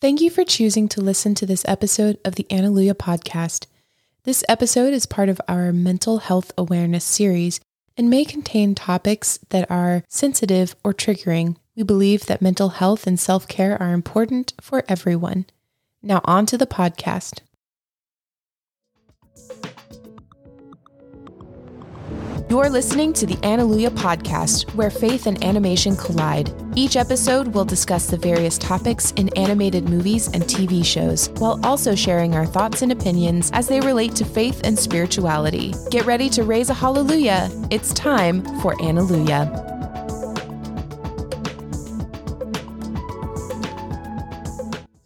Thank you for choosing to listen to this episode of the Analuia podcast. This episode is part of our mental health awareness series and may contain topics that are sensitive or triggering. We believe that mental health and self care are important for everyone. Now, on to the podcast. You're listening to the Analuia podcast, where faith and animation collide. Each episode will discuss the various topics in animated movies and TV shows, while also sharing our thoughts and opinions as they relate to faith and spirituality. Get ready to raise a hallelujah. It's time for Analuia.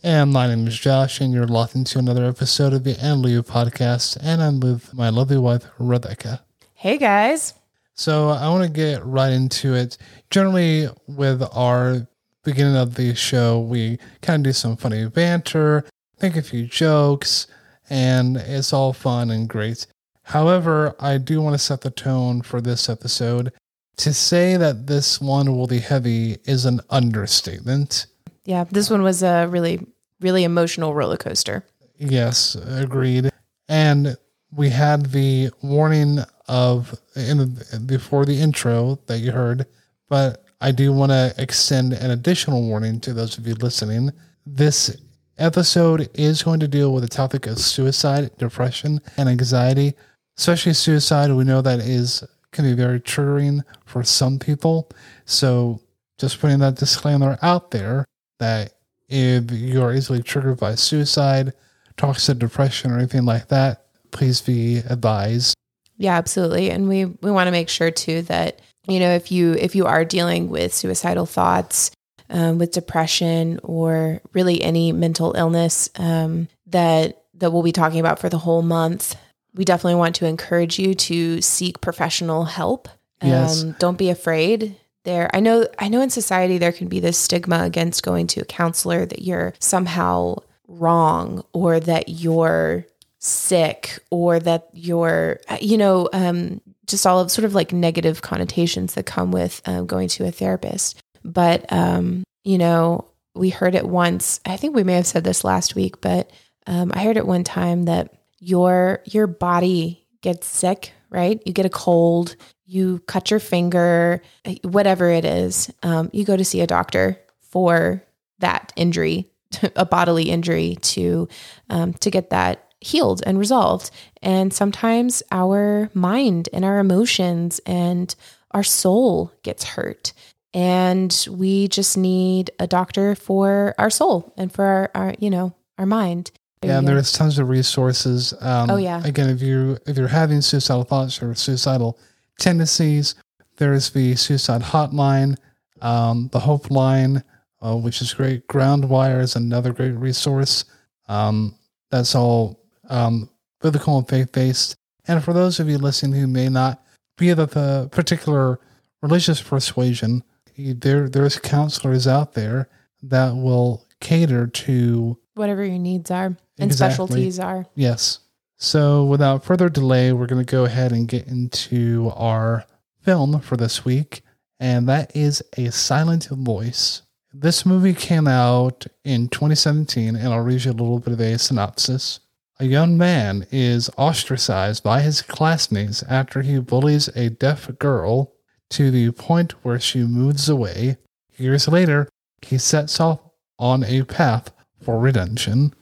And my name is Josh, and you're locked into another episode of the Analuia podcast, and I'm with my lovely wife, Rebecca. Hey guys. So I want to get right into it. Generally, with our beginning of the show, we kind of do some funny banter, think a few jokes, and it's all fun and great. However, I do want to set the tone for this episode. To say that this one will be heavy is an understatement. Yeah, this one was a really, really emotional roller coaster. Yes, agreed. And we had the warning of in before the intro that you heard, but I do want to extend an additional warning to those of you listening. This episode is going to deal with the topic of suicide, depression, and anxiety, especially suicide. We know that is can be very triggering for some people. So just putting that disclaimer out there that if you are easily triggered by suicide, toxic depression, or anything like that, please be advised yeah, absolutely. And we we want to make sure too that you know if you if you are dealing with suicidal thoughts, um, with depression, or really any mental illness um, that that we'll be talking about for the whole month, we definitely want to encourage you to seek professional help. Um, yes. Don't be afraid. There, I know. I know in society there can be this stigma against going to a counselor that you're somehow wrong or that you're sick or that you're, you know, um, just all of sort of like negative connotations that come with um, going to a therapist. But, um, you know, we heard it once. I think we may have said this last week, but um, I heard it one time that your your body gets sick, right? You get a cold, you cut your finger, whatever it is. Um, you go to see a doctor for that injury, a bodily injury, to um, to get that healed and resolved. And sometimes our mind and our emotions and our soul gets hurt. And we just need a doctor for our soul and for our, our you know, our mind. yeah, and there's tons of resources. Um, oh yeah. Again, if you if you're having suicidal thoughts or suicidal tendencies, there's the suicide hotline, um, the Hope Line, uh, which is great. Groundwire is another great resource. Um, that's all um, biblical and faith based. And for those of you listening who may not be of the particular religious persuasion, there there's counselors out there that will cater to whatever your needs are and exactly. specialties are. Yes. So without further delay, we're going to go ahead and get into our film for this week, and that is A Silent Voice. This movie came out in 2017, and I'll read you a little bit of a synopsis. A young man is ostracized by his classmates after he bullies a deaf girl to the point where she moves away. Years later, he sets off on a path for redemption.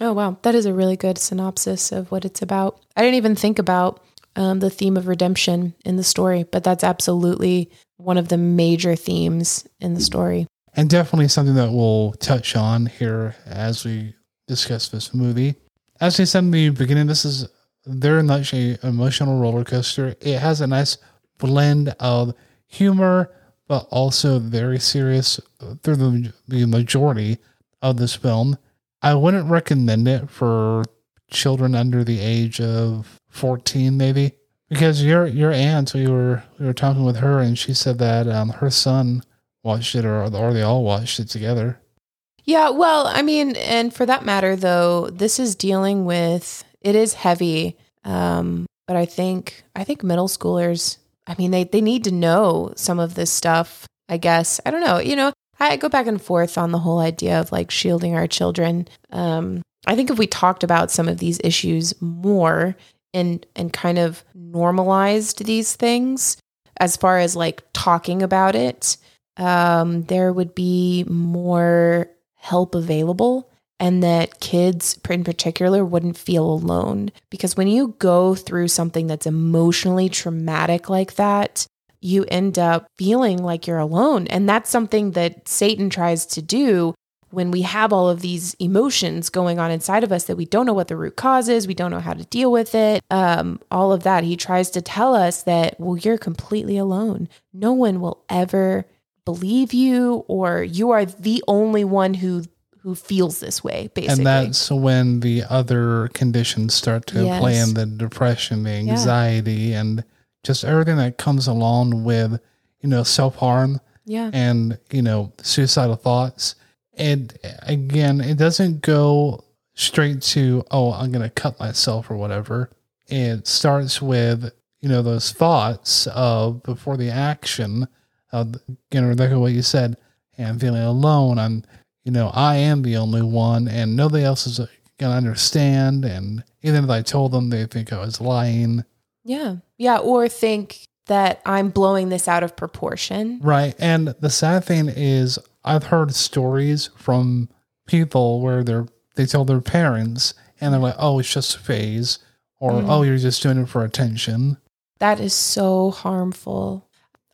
Oh, wow. That is a really good synopsis of what it's about. I didn't even think about um, the theme of redemption in the story, but that's absolutely one of the major themes in the story. And definitely something that we'll touch on here as we discuss this movie as I said in the beginning, this is very much a emotional roller coaster. It has a nice blend of humor, but also very serious through the, the majority of this film. I wouldn't recommend it for children under the age of 14, maybe, because your your aunt, we were we were talking with her, and she said that um, her son watched it, or or they all watched it together. Yeah, well, I mean, and for that matter, though, this is dealing with it is heavy. Um, but I think I think middle schoolers, I mean, they they need to know some of this stuff. I guess I don't know. You know, I go back and forth on the whole idea of like shielding our children. Um, I think if we talked about some of these issues more and and kind of normalized these things as far as like talking about it, um, there would be more help available and that kids in particular wouldn't feel alone. Because when you go through something that's emotionally traumatic like that you end up feeling like you're alone. And that's something that satan tries to do when we have all of these emotions going on inside of us that we don't know what the root cause is we don't know how to deal with it um, all of that. He tries to tell us that well you're completely alone. No one will ever believe you or you are the only one who who feels this way basically And that's when the other conditions start to Yes. play in the depression, the anxiety, and just everything that comes along with, you know, self harm yeah and, you know, suicidal thoughts. And again, it doesn't go straight to, oh, I'm going to cut myself or whatever. It starts with, you know, those thoughts of before the action of, you know, Rebecca, what you said, hey, I'm feeling alone. I'm, you know, I am the only one and nobody else is uh, going to understand. And even if I told them, they think I was lying. yeah yeah or think that i'm blowing this out of proportion Right. And the sad thing is, I've heard stories from people where they're, they tell their parents and they're like, oh, it's just a phase. Or, mm-hmm. oh, you're just doing it for attention. That is so harmful.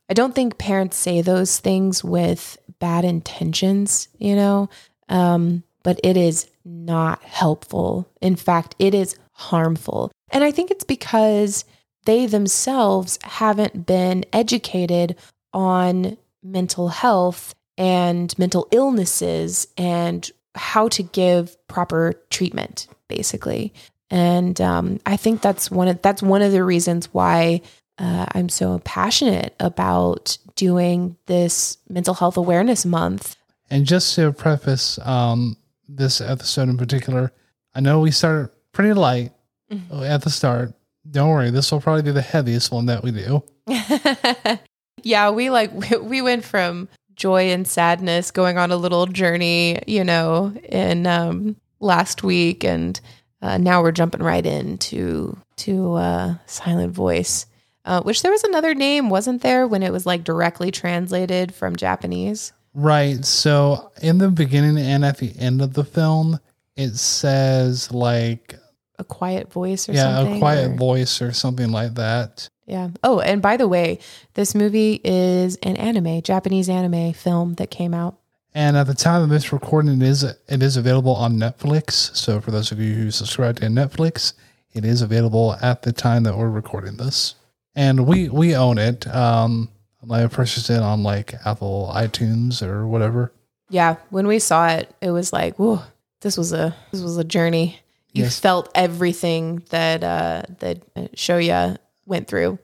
I don't think parents say those things with bad intentions, you know, um, but it is not helpful. In fact, it is harmful. And I think it's because they themselves haven't been educated on mental health and mental illnesses and how to give proper treatment, basically. And um, I think that's one of that's one of the reasons why uh, I'm so passionate about doing this mental health awareness month. And just to preface um, this episode in particular, I know we started pretty light at the start. Don't worry, this will probably be the heaviest one that we do. yeah, we like we, we went from joy and sadness going on a little journey, you know, in um, last week, and uh, now we're jumping right into to uh, silent voice. Uh, which there was another name, wasn't there, when it was like directly translated from Japanese? Right. So in the beginning and at the end of the film, it says like, A quiet voice or yeah, something? a quiet or- voice or something like that. Yeah. Oh, and by the way, this movie is an anime, Japanese anime film that came out. And at the time of this recording, it is it is available on Netflix. So for those of you who subscribe to Netflix, it is available at the time that we're recording this. And we we own it. Um, I purchased it on like Apple iTunes or whatever. Yeah, when we saw it, it was like, whoa, this was a this was a journey. You Yes. felt everything that uh that Shoya went through.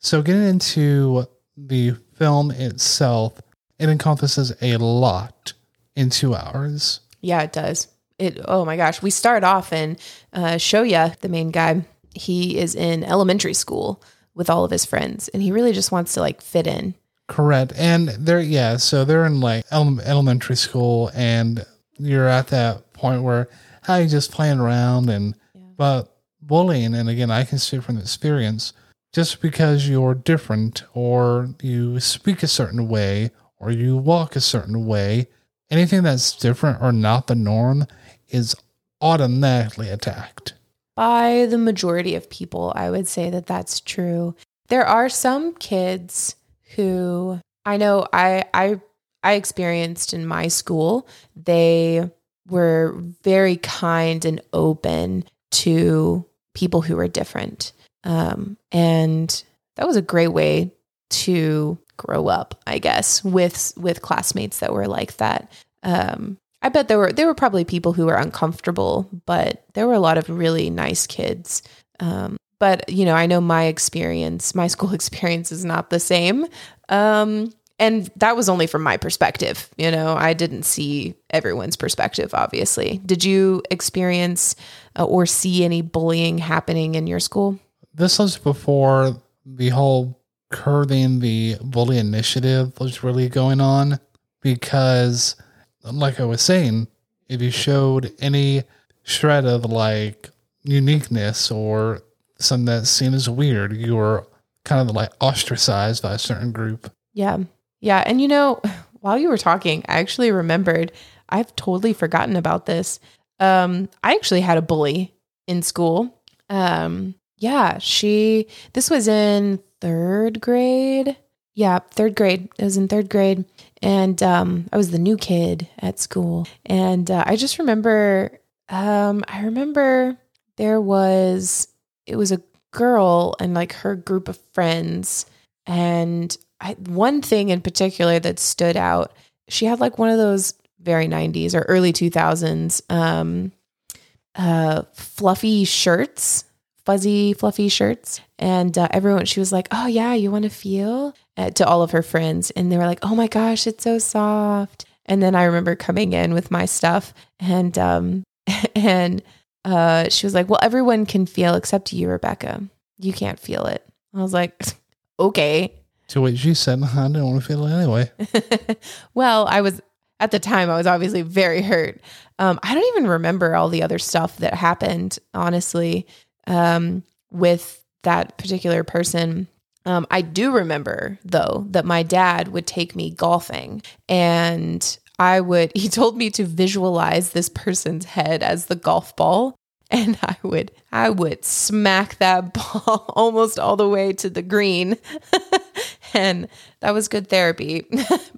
So getting into the film itself, it encompasses a lot in two hours. Yeah, it does. It oh my gosh, we start off and uh Shoya, the main guy. He is in elementary school with all of his friends and he really just wants to like fit in. Correct. And they're, yeah, so they're in like ele- elementary school and you're at that point where, how you just playing around and, but bullying, and again, I can speak from experience, just because you're different or you speak a certain way or you walk a certain way, anything that's different or not the norm is automatically attacked. By the majority of people, I would say that that's true. There are some kids who I know I I I experienced in my school. They were very kind and open to people who were different, um, and that was a great way to grow up, I guess, with with classmates that were like that. Um, I bet there were there were probably people who were uncomfortable, but there were a lot of really nice kids. Um, but you know, I know my experience, my school experience is not the same. Um, and that was only from my perspective. You know, I didn't see everyone's perspective. Obviously, did you experience uh, or see any bullying happening in your school? This was before the whole curbing the bully initiative was really going on. because, like I was saying, if you showed any shred of like uniqueness or something that's seen as weird, you were kind of like ostracized by a certain group. Yeah. Yeah. And you know, while you were talking, I actually remembered I've totally forgotten about this. Um, I actually had a bully in school. Um, yeah, she, this was in third grade. Yeah, third grade. It was in third grade. And um, I was the new kid at school. And uh, I just remember, um, I remember there was, it was a girl and like her group of friends. And I, one thing in particular that stood out, she had like one of those very 90s or early 2000s um, uh, fluffy shirts, fuzzy, fluffy shirts. And uh, everyone, she was like, Oh, yeah, you want to feel? Uh, to all of her friends. And they were like, Oh my gosh, it's so soft. And then I remember coming in with my stuff and, um, and, uh, she was like, Well, everyone can feel except you, Rebecca. You can't feel it. I was like, Okay. To which she said, I don't want to feel it anyway. well, I was at the time, I was obviously very hurt. Um, I don't even remember all the other stuff that happened, honestly, um, with that particular person. Um, I do remember, though, that my dad would take me golfing and I would, he told me to visualize this person's head as the golf ball and I would I would smack that ball almost all the way to the green. and that was good therapy.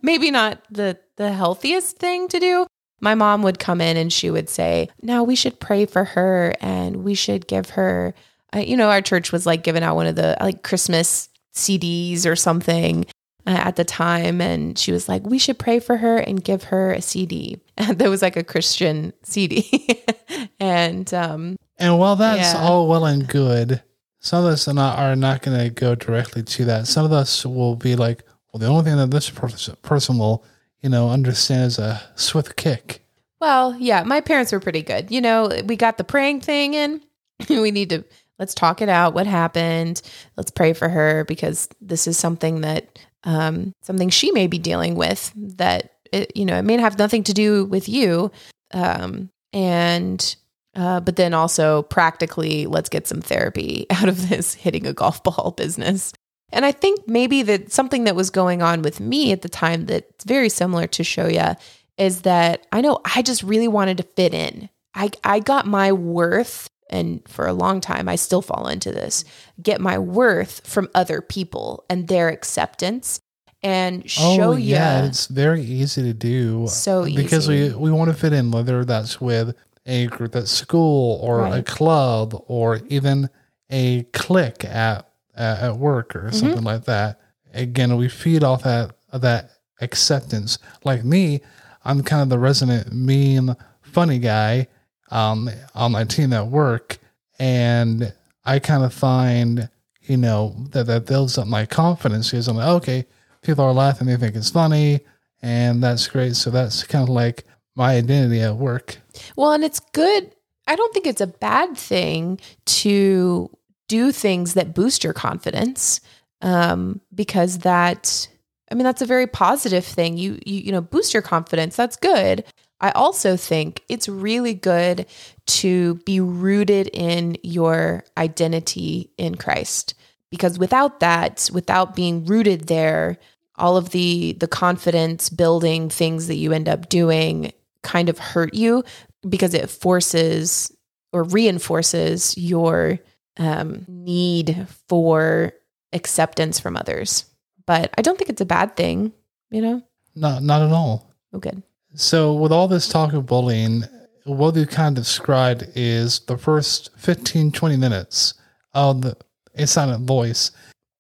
Maybe not the the healthiest thing to do. My mom would come in and she would say, "Now we should pray for her and we should give her uh, you know, our church was like giving out one of the like Christmas CDs or something uh, at the time. And she was like we should pray for her and give her a cd that was like a christian cd and um and while that's yeah. all well and good some of us are not, are not going to go directly to that. Some of us will be like well the only thing that this person will you know understand is a swift kick. Well yeah my parents were pretty good. You know we got the praying thing in. We need to let's talk it out what happened. Let's pray for her because this is something that um, something she may be dealing with that it, you know it may have nothing to do with you. Um, and uh, but then also practically let's get some therapy out of this hitting a golf ball business and i think maybe that something that was going on with me at the time that's very similar to shoya is that i know i just really wanted to fit in i, I got my worth and for a long time I still fall into this, get my worth from other people and their acceptance and show oh, yeah, it's very easy to do. So because we we want to fit in, whether that's with a group at school or right. a club or even a clique at at work or mm-hmm. something mm-hmm. like that. Again, we feed off that that acceptance. Like me, I'm kind of the resident mean, funny guy um, on my team at work, and I kind of find you know that that builds up my confidence because I'm like, okay, people are laughing, they think it's funny, and that's great. So that's kind of like my identity at work. Well, and it's good. I don't think it's a bad thing to do things that boost your confidence um, because that I mean that's a very positive thing. You you you know boost your confidence. That's good. I also think it's really good to be rooted in your identity in Christ because without that, without being rooted there, all of the the confidence building things that you end up doing kind of hurt you because it forces or reinforces your um, need for acceptance from others. But I don't think it's a bad thing, you know? Not not at all. Oh, good. So, with all this talk of bullying, what we kind of described is the first 15, 20 minutes of the, a silent voice.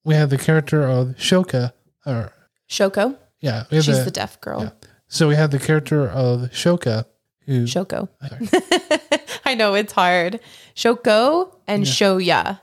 We have the character of Shoka, or Shoko. Yeah, she's the, the, deaf girl. Yeah. So we have the character of Shoka, who Shoko. I know it's hard. Shoko and yeah. Shoya.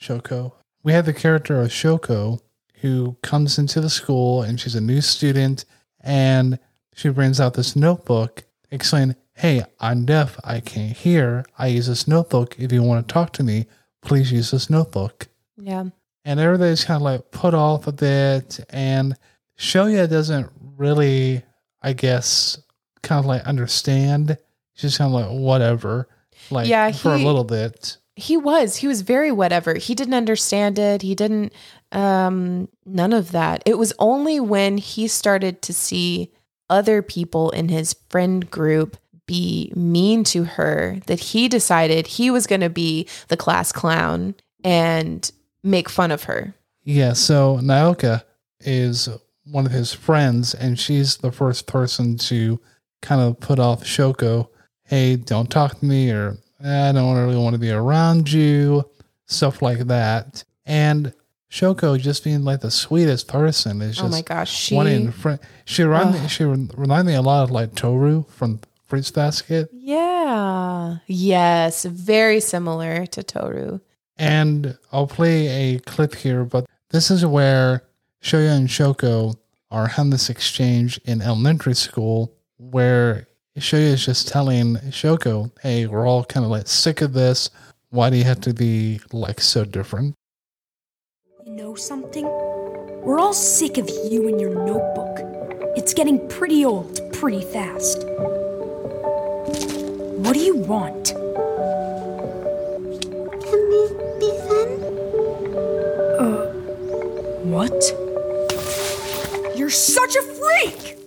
Shoko. We have the character of Shoko, who comes into the school and she's a new student, and she brings out this notebook explaining, Hey, I'm deaf. I can't hear. I use this notebook. If you want to talk to me, please use this notebook. Yeah. And everybody's kind of like put off a bit. And Shoya doesn't really I guess, kind of like understand. She's kind of like whatever, like Yeah, for a he- little bit. He was. He was very whatever. He didn't understand it. He didn't um none of that. It was only when he started to see other people in his friend group be mean to her that he decided he was going to be the class clown and make fun of her. Yeah, so Naoka is one of his friends, and she's the first person to kind of put off Shoko. Hey, don't talk to me, or "Eh, I don't really want to be around you, stuff like that. And Shoko, just being like the sweetest person, is just oh my gosh, she wanting friend. She remind me, she reminded me a lot of like Tohru from Fruits Basket. Yeah. Yes, very similar to Tohru. And I'll play a clip here, but this is where Shoya and Shoko are having this exchange in elementary school where Shoya is just telling Shoko, hey, we're all kind of like sick of this. Why do you have to be like so different? You know something? We're all sick of you and your notebook. It's getting pretty old pretty fast. What do you want? Can we be friends? Uh, what? You're such a freak!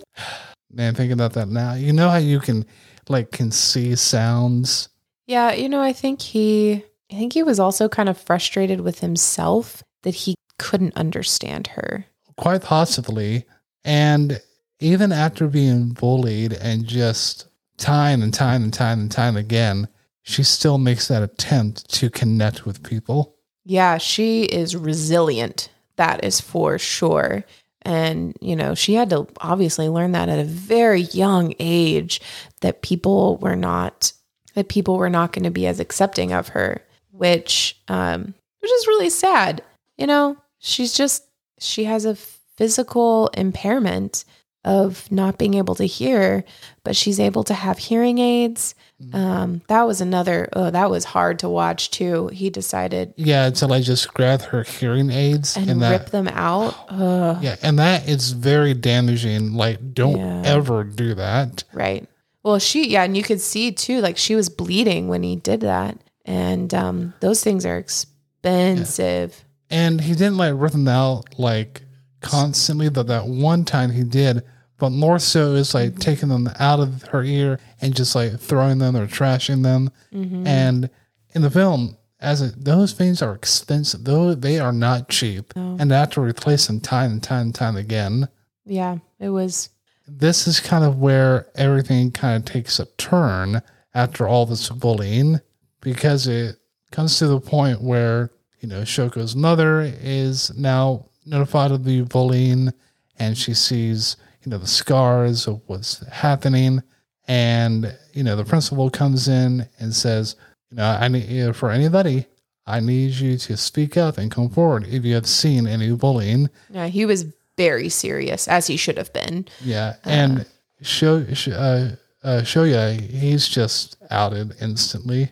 Man, thinking about that now, you know how you can like can see sounds. Yeah, you know, I think he I think he was also kind of frustrated with himself that he couldn't understand her. quite possibly. And even after being bullied and just time and time and time and time again, she still makes that attempt to connect with people. Yeah, she is resilient. That is for sure. And, you know, she had to obviously learn that at a very young age that people were not that people were not going to be as accepting of her, which um which is really sad. You know, she's just she has a physical impairment of not being able to hear, but she's able to have hearing aids. Um, that was another. Oh, that was hard to watch too. He decided Yeah, until I just grabbed her hearing aids and, and, that rip them out. Ugh, Yeah, and that is very damaging. Like, don't Yeah. ever do that. right. Well, she yeah, and you could see too, like she was bleeding when he did that, and um, those things are expensive. And he didn't like rip them out like constantly, but that one time he did. But more so is like taking them out of her ear and just like throwing them or trashing them. Mm-hmm. And in the film, as it, those things are expensive, though they are not cheap, and they have to replace them time and time and time again. Yeah, it was. This is kind of where everything kind of takes a turn after all this bullying because it comes to the point where, you know, Shoko's mother is now notified of the bullying and she sees, you know, the scars of what's happening. And, you know, the principal comes in and says, you know, I need, you know, for anybody, I need you to speak up and come forward if you have seen any bullying. Yeah, he was very serious, as he should have been. Yeah, and show sh- uh, uh, Shoya, he's just outed instantly.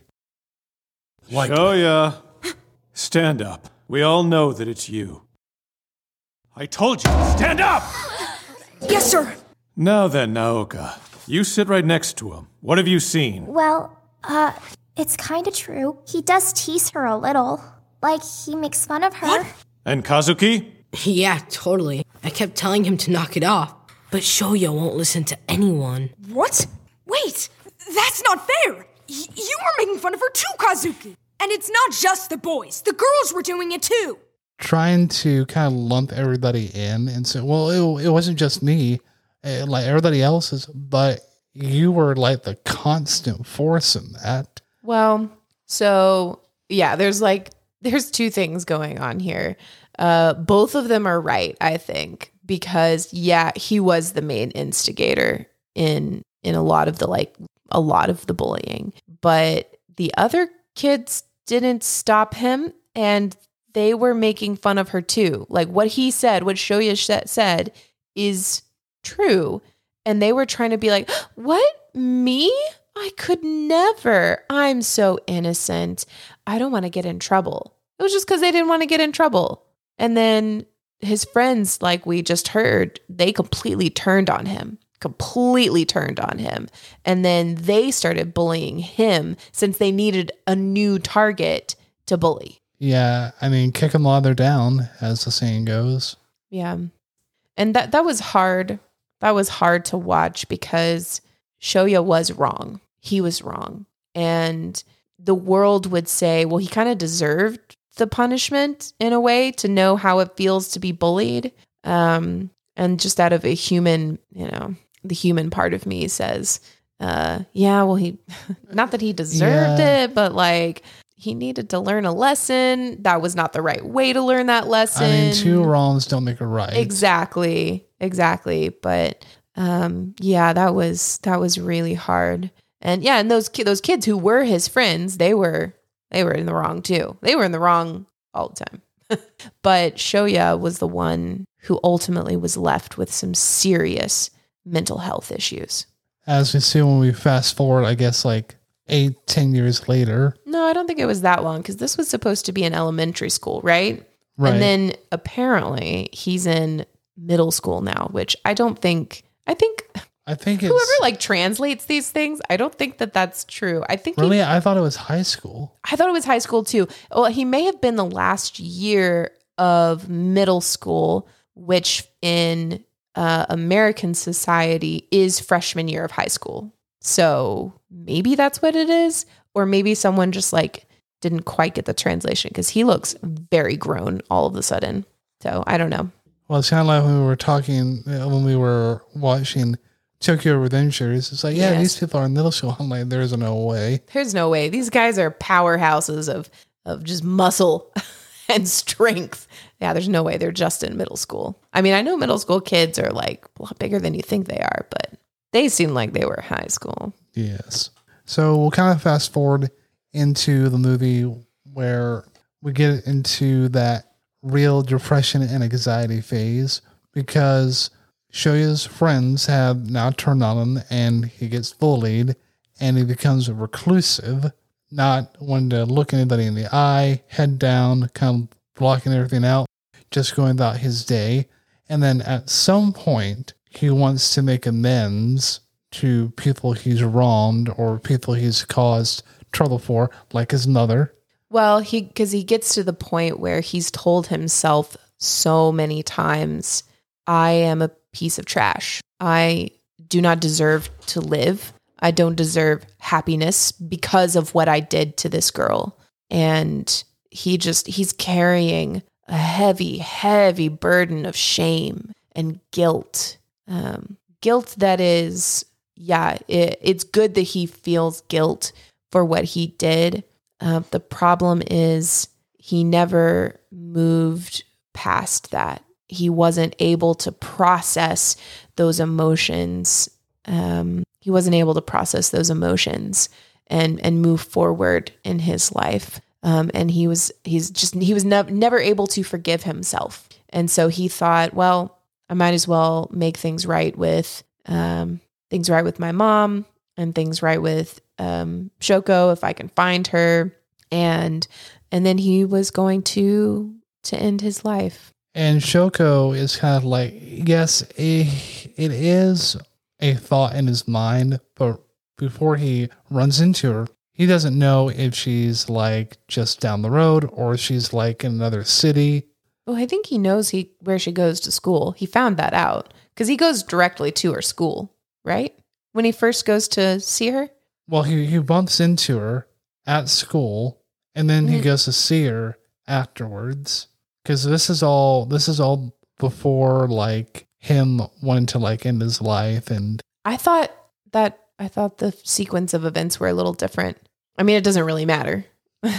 like Shoya, stand up. We all know that it's you. I told you, stand up! Yes, sir. Now then, Naoka, you sit right next to him. What have you seen? Well, uh, it's kinda true. He does tease her a little. Like, he makes fun of her. What? And Kazuki? Yeah, totally. I kept telling him to knock it off, but Shoya won't listen to anyone. What? Wait, that's not fair. Y- you were making fun of her too, Kazuki. And it's not just the boys. The girls were doing it too. Trying to kind of lump everybody in and say, well, it, it wasn't just me, eh, like everybody else's, but you were like the constant force in that. Well, so yeah, there's like there's two things going on here. Uh both of them are right, I think, because yeah, he was the main instigator in in a lot of the like a lot of the bullying. But the other kids didn't stop him and they were making fun of her too. Like what he said, what Shoya sh- said is true. And they were trying to be like, What? Me? I could never. I'm so innocent. I don't want to get in trouble. It was just because they didn't want to get in trouble. And then his friends, like we just heard, they completely turned on him, completely turned on him. And then they started bullying him since they needed a new target to bully. Yeah, I mean, kick them while they're down, as the saying goes. Yeah. And that that was hard. That was hard to watch because Shoya was wrong. He was wrong. And the world would say, well, he kind of deserved the punishment in a way to know how it feels to be bullied. Um, and just out of a human, you know, the human part of me says, uh, yeah, well, he, not that he deserved Yeah. it, but like he needed to learn a lesson. That was not the right way to learn that lesson. I mean, two wrongs don't make a right. Exactly. Exactly. But um yeah, that was that was really hard. And yeah, and those ki- those kids who were his friends, they were they were in the wrong too. They were in the wrong all the time. but Shoya was the one who ultimately was left with some serious mental health issues. As we see when we fast forward, I guess like eight, ten years later. No, I don't think it was that long because this was supposed to be in elementary school, right? Right. And then apparently he's in middle school now, which I don't think. I think I think it's whoever like translates these things, I don't think that that's true. I think he- really. I thought it was high school. I thought it was high school too. Well, he may have been the last year of middle school, which in uh, American society is freshman year of high school. So maybe that's what it is, or maybe someone just like didn't quite get the translation because he looks very grown all of a sudden. So I don't know. Well, it sounded like when we were talking uh, when we were watching Tokyo Revengers. It's like, yeah, Yes. these people are in middle school. I'm like, there's no way. There's no way. These guys are powerhouses of of just muscle and strength. Yeah, there's no way they're just in middle school. I mean, I know middle school kids are like a lot bigger than you think they are, but they seem like they were high school. Yes. So we'll kind of fast forward into the movie where we get into that real depression and anxiety phase because Shoya's friends have now turned on him and he gets bullied and he becomes reclusive, not wanting to look anybody in the eye, head down, kind of blocking everything out, just going about his day. And then at some point, he wants to make amends to people he's wronged or people he's caused trouble for, like his mother. Well, he because he gets to the point where he's told himself so many times, I am a piece of trash. I do not deserve to live. I don't deserve happiness because of what I did to this girl. And he just he's carrying a heavy, heavy burden of shame and guilt. Um, guilt that is, yeah, it, it's good that he feels guilt for what he did. Uh, the problem is he never moved past that. He wasn't able to process those emotions. Um, he wasn't able to process those emotions and and move forward in his life. Um, and he was he's just he was nev- never able to forgive himself. And so he thought, well, I might as well make things right with um, things right with my mom and things right with um, Shoko if I can find her. And and then he was going to to end his life. And Shoko is kind of like, yes, eh, it is a thought in his mind, but before he runs into her, he doesn't know if she's like just down the road or she's like in another city. Well, I think he knows he where she goes to school. He found that out because he goes directly to her school, right? When he first goes to see her. Well, he, he bumps into her at school and then he Mhm. goes to see her afterwards. Cause this is all, this is all before like him wanting to like end his life and I thought that I thought the sequence of events were a little different. I mean, it doesn't really matter.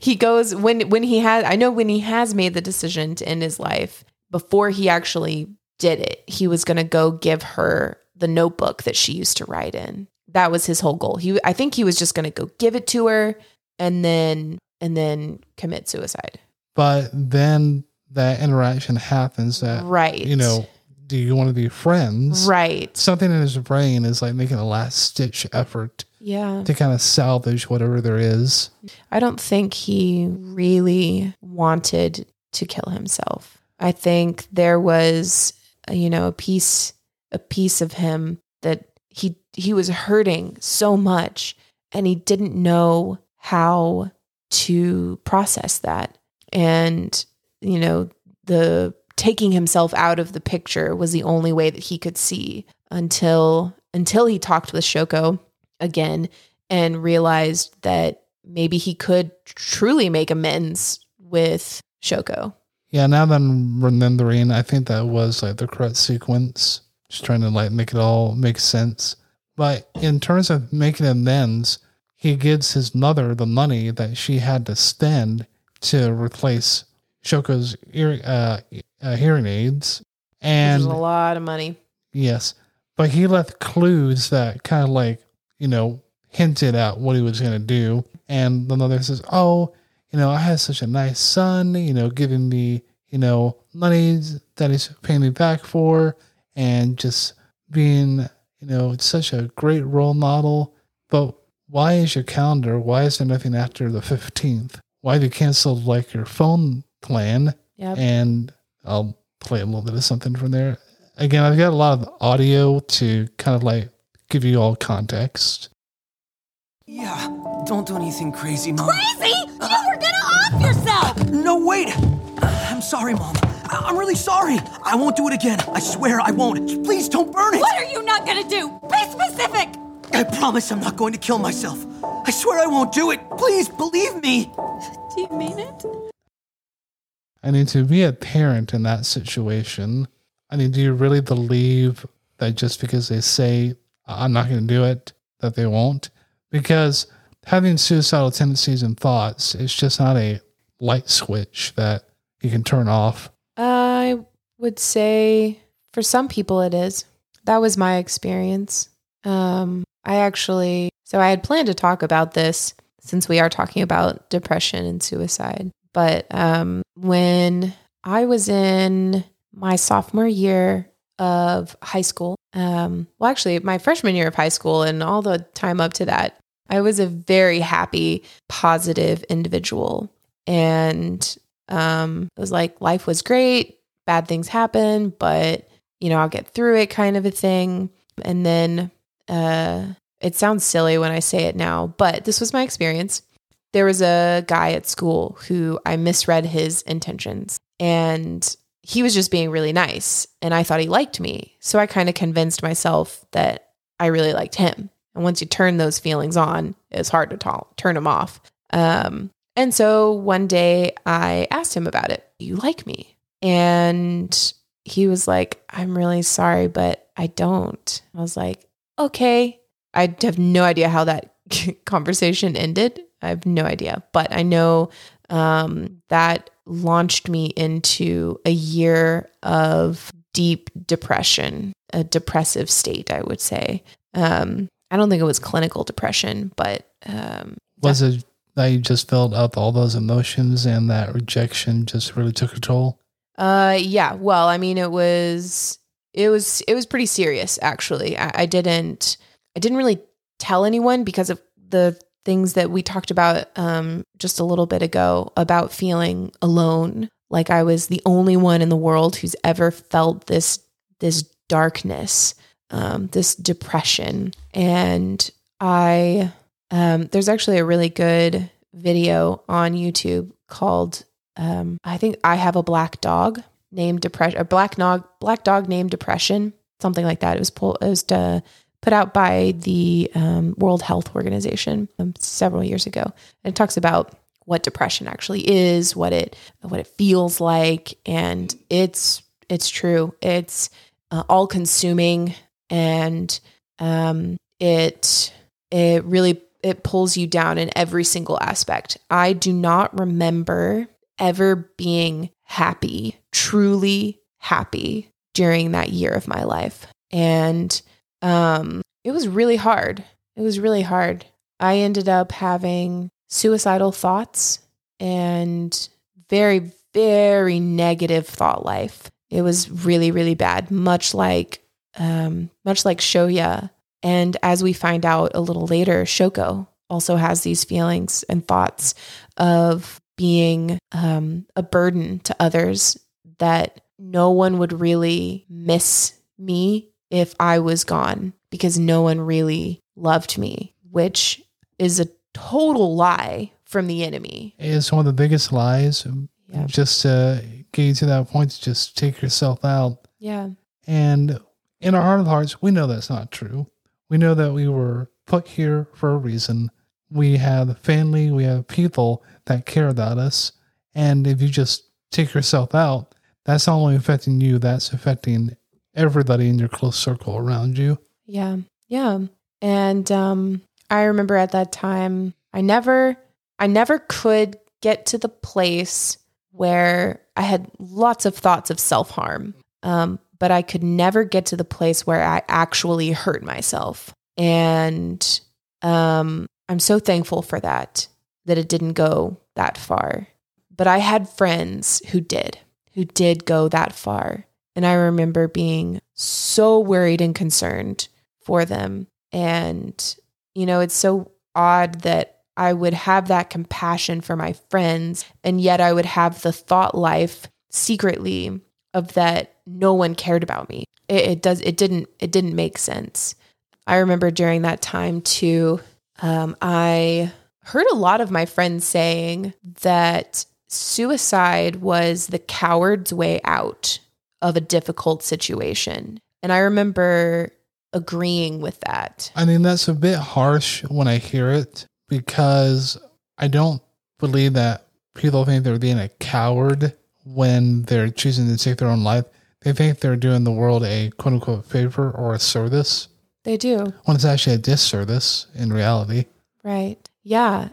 he goes when when he has I know when he has made the decision to end his life before he actually did it, he was going to go give her the notebook that she used to write in. That was his whole goal. He I think he was just going to go give it to her and then and then commit suicide. but then that interaction happens that Right. you know do you want to be friends Right. something in his brain is like making a last stitch effort Yeah. to kind of salvage whatever there is I don't think he really wanted to kill himself. I think there was, you know, a piece a piece of him that he he was hurting so much and he didn't know how to process that. And you know, the taking himself out of the picture was the only way that he could see until until he talked with Shoko again and realized that maybe he could truly make amends with Shoko. Yeah, now that I'm remembering, I think that was like the correct sequence. Just trying to like make it all make sense. But in terms of making amends, he gives his mother the money that she had to spend to replace Shoko's ear, uh, uh, hearing aids. And a lot of money. Yes. But he left clues that kind of like, you know, hinted at what he was going to do. And the mother says, Oh, you know, I had such a nice son, you know, giving me, you know, money that he's paying me back for and just being, you know, such a great role model. But why is your calendar? Why is there nothing after the 15th? Why have you canceled like your phone plan? Yep. And I'll play a little bit of something from there. Again, I've got a lot of audio to kind of like give you all context. Yeah, don't do anything crazy, Mom. Crazy? You were gonna off yourself! No, wait! I'm sorry, Mom. I- I'm really sorry. I won't do it again. I swear I won't. Please don't burn it. What are you not gonna do? Be specific! I promise I'm not going to kill myself. I swear I won't do it. Please believe me. Do you mean it? I mean, to be a parent in that situation, I mean, do you really believe that just because they say, I'm not going to do it, that they won't? Because having suicidal tendencies and thoughts is just not a light switch that you can turn off. I would say for some people it is. That was my experience. Um, I actually, so I had planned to talk about this since we are talking about depression and suicide. But um, when I was in my sophomore year of high school, um, well, actually, my freshman year of high school and all the time up to that, I was a very happy, positive individual. And um, it was like life was great, bad things happen, but you know, I'll get through it kind of a thing. And then uh, it sounds silly when I say it now, but this was my experience. There was a guy at school who I misread his intentions and he was just being really nice and I thought he liked me. So I kind of convinced myself that I really liked him. And once you turn those feelings on, it's hard to ta- turn them off. Um, and so one day I asked him about it. Do you like me? And he was like, I'm really sorry, but I don't. I was like, okay. I have no idea how that conversation ended. I have no idea, but I know um, that launched me into a year of deep depression, a depressive state, I would say. Um, I don't think it was clinical depression, but um, Was it you just felt up all those emotions and that rejection just really took a toll? Uh, yeah. Well, I mean, it was it was it was pretty serious actually. I, I didn't I didn't really tell anyone because of the things that we talked about um just a little bit ago about feeling alone, like I was the only one in the world who's ever felt this this darkness, um, this depression, and I um, there's actually a really good video on YouTube called um, I think I have a black dog named depression, a black dog, black dog named depression, something like that. It was pulled, it was uh, put out by the um, World Health Organization um, several years ago, and it talks about what depression actually is, what it what it feels like, and it's it's true. It's uh, all consuming, and um, it it really it pulls you down in every single aspect. I do not remember ever being happy, truly happy during that year of my life. And um, it was really hard. It was really hard. I ended up having suicidal thoughts and very, very negative thought life. It was really, really bad, much like um, much like Shoya. And as we find out a little later, Shoko also has these feelings and thoughts of being um, a burden to others that no one would really miss me if I was gone because no one really loved me, which is a total lie from the enemy. It's one of the biggest lies. Yeah. Just to get you to that point, just take yourself out. Yeah. And in our heart of hearts, we know that's not true. We know that we were put here for a reason. We have family, we have people that care about us. And if you just take yourself out, that's not only affecting you, that's affecting everybody in your close circle around you. Yeah. Yeah. And um I remember at that time I never I never could get to the place where I had lots of thoughts of self-harm. Um but I could never get to the place where I actually hurt myself. And um I'm so thankful for that that it didn't go that far. But I had friends who did, who did go that far. And I remember being so worried and concerned for them. And, you know, it's so odd that I would have that compassion for my friends, and yet I would have the thought life secretly of that no one cared about me. It, it does, it didn't, it didn't make sense. I remember during that time too, um, I heard a lot of my friends saying that suicide was the coward's way out of a difficult situation. And I remember agreeing with that. I mean, that's a bit harsh when I hear it because I don't believe that people think they're being a coward when they're choosing to take their own life. They think they're doing the world a quote unquote favor or a service They do. when it's actually a disservice in reality. Right. Yeah.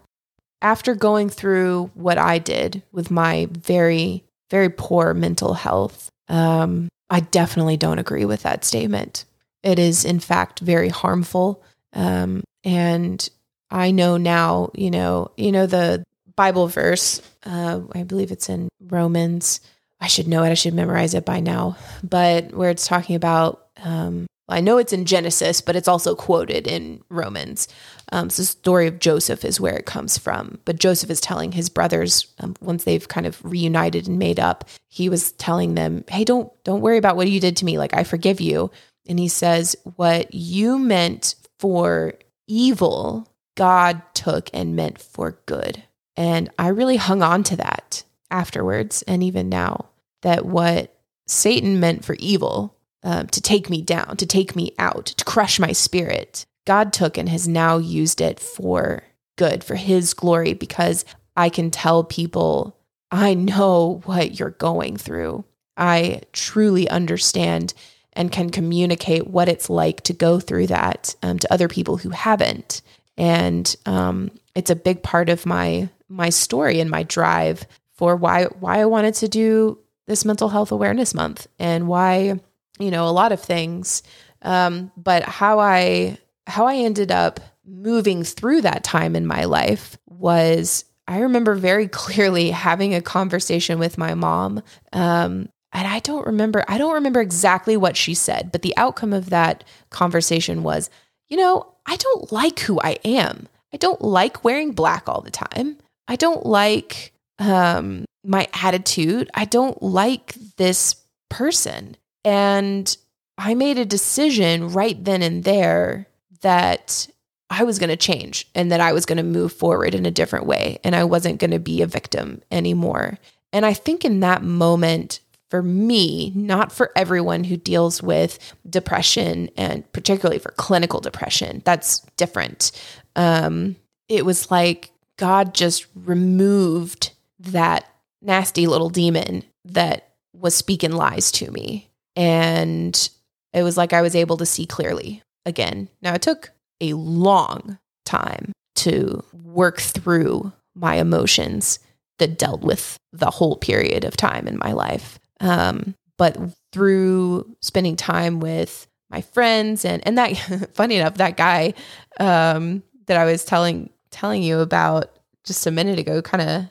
After going through what I did with my very, very poor mental health, um, I definitely don't agree with that statement. It is, in fact, very harmful. Um, and I know now, you know, you know the Bible verse. Uh, I believe it's in Romans. I should know it. I should memorize it by now. But where it's talking about, um, I know it's in Genesis, but it's also quoted in Romans. Um, so the story of Joseph is where it comes from. But Joseph is telling his brothers um, once they've kind of reunited and made up. He was telling them, "Hey, don't don't worry about what you did to me. Like I forgive you." And he says, "What you meant for evil, God took and meant for good." And I really hung on to that afterwards, and even now, that what Satan meant for evil, um, to take me down, to take me out, to crush my spirit. God took and has now used it for good, for his glory, because I can tell people, I know what you're going through. I truly understand and can communicate what it's like to go through that um, to other people who haven't. And um, it's a big part of my my story and my drive for why why I wanted to do this mental health awareness month and why you know a lot of things. Um, but how i how i ended up moving through that time in my life was i remember very clearly having a conversation with my mom um, and i don't remember i don't remember exactly what she said but the outcome of that conversation was you know i don't like who i am. I don't like wearing black all the time i don't like um, my attitude i don't like this person and I made a decision right then and there that I was going to change and that I was going to move forward in a different way and I wasn't going to be a victim anymore. And I think in that moment, for me, not for everyone who deals with depression and particularly for clinical depression, that's different. Um, it was like God just removed that nasty little demon that was speaking lies to me. And it was like I was able to see clearly again. Now, it took a long time to work through my emotions that dealt with the whole period of time in my life. Um, but through spending time with my friends and and that funny enough, that guy um, that I was telling telling you about just a minute ago kind of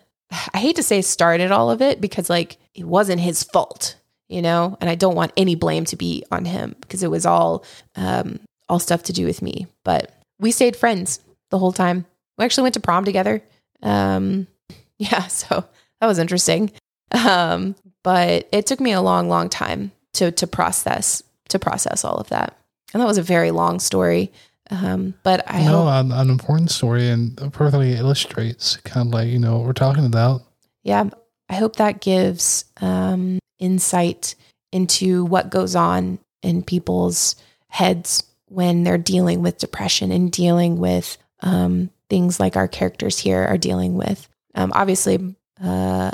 I hate to say started all of it because like it wasn't his fault, you know, and I don't want any blame to be on him because it was all um all stuff to do with me. But we stayed friends the whole time. We actually went to prom together. Um yeah, so that was interesting. Um but it took me a long long time to to process to process all of that. And that was a very long story. Um, but I no, hope, an, an important story and perfectly illustrates kind of like, you know, what we're talking about. yeah, I hope that gives um, insight into what goes on in people's heads when they're dealing with depression and dealing with um, things like our characters here are dealing with. Um, obviously, uh,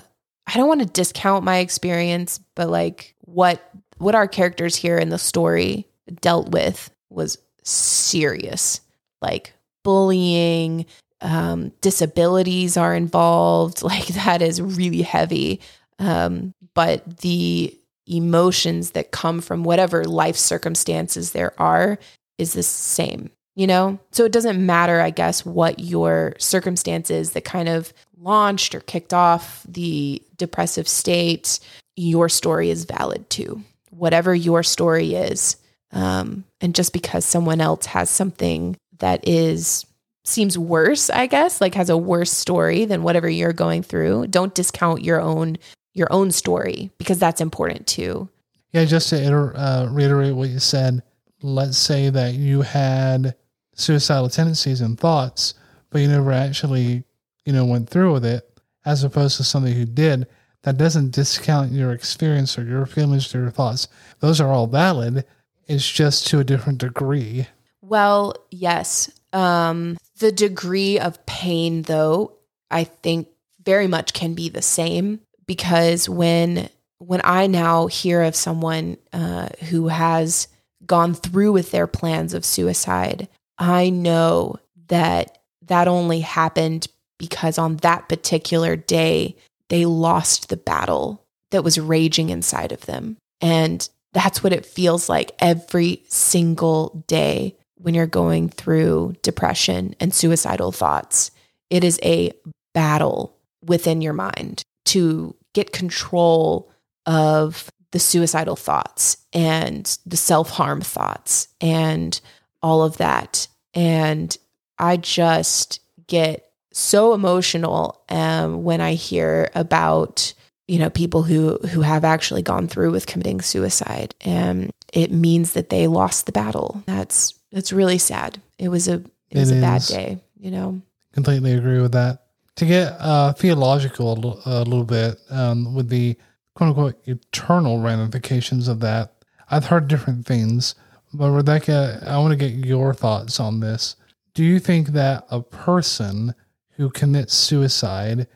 I don't want to discount my experience, but like what what our characters here in the story dealt with was serious. Like bullying, um, disabilities are involved. Like that is really heavy. Um, but the emotions that come from whatever life circumstances there are is the same, you know? So it doesn't matter, I guess, what your circumstances that kind of launched or kicked off the depressive state, your story is valid too. Whatever your story is. Um, and just because someone else has something that is seems worse, I guess, like has a worse story than whatever you're going through, don't discount your own your own story because that's important too. Yeah, just to iter- uh, reiterate what you said, let's say that you had suicidal tendencies and thoughts, but you never actually, you know, went through with it, as opposed to somebody who did. That doesn't discount your experience or your feelings or your thoughts. Those are all valid. It's just to a different degree. Well, yes. Um, the degree of pain, though, I think very much can be the same because when when I now hear of someone uh, who has gone through with their plans of suicide, I know that that only happened because on that particular day they lost the battle that was raging inside of them, and that's what it feels like every single day when you're going through depression and suicidal thoughts. It is a battle within your mind to get control of the suicidal thoughts and the self harm thoughts and all of that. And I just get so emotional um, when I hear about you know people who who have actually gone through with committing suicide and it means that they lost the battle that's that's really sad it was a it was It a bad day you know Completely agree with that. To get uh, theological a little, a little bit um, with the quote unquote eternal ramifications of that, I've heard different things. But Rebecca, I want to get your thoughts on this. Do you think that a person who commits suicide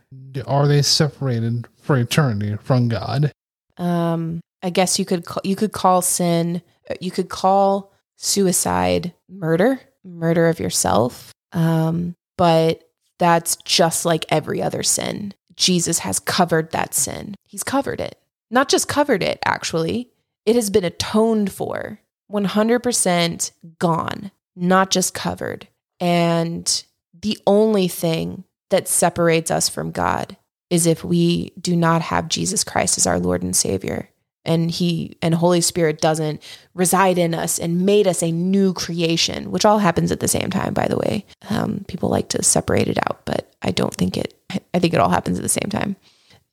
are they separated for eternity from God? um i guess you could call, you could call sin you could call suicide murder murder of yourself. Um but that's just like every other sin. Jesus has covered that sin. He's covered it. Not just covered it actually. It has been atoned for. 100% gone not just covered. And the only thing that separates us from god is if we do not have Jesus Christ as our Lord and Savior and he and Holy Spirit doesn't reside in us and made us a new creation, which all happens at the same time, by the way. Um, people like to separate it out, but I don't think it, I think it all happens at the same time.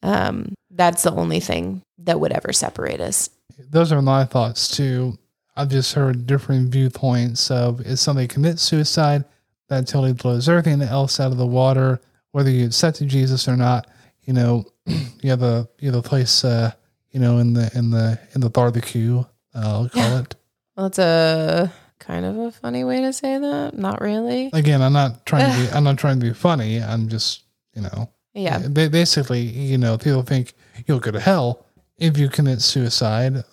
Um, that's the only thing that would ever separate us. Those are my thoughts too. I've just heard different viewpoints of is somebody commits suicide that totally blows everything else out of the water, whether you accepted Jesus or not. You know, you have a you have a place uh, you know, in the in the in the barbecue, uh, I'll call it. Well, that's a kind of a funny way to say that. Not really. Again, I'm not trying to be I'm not trying to be funny. I'm just, you know, Yeah. Ba- basically, you know, people think you'll go to hell if you commit suicide.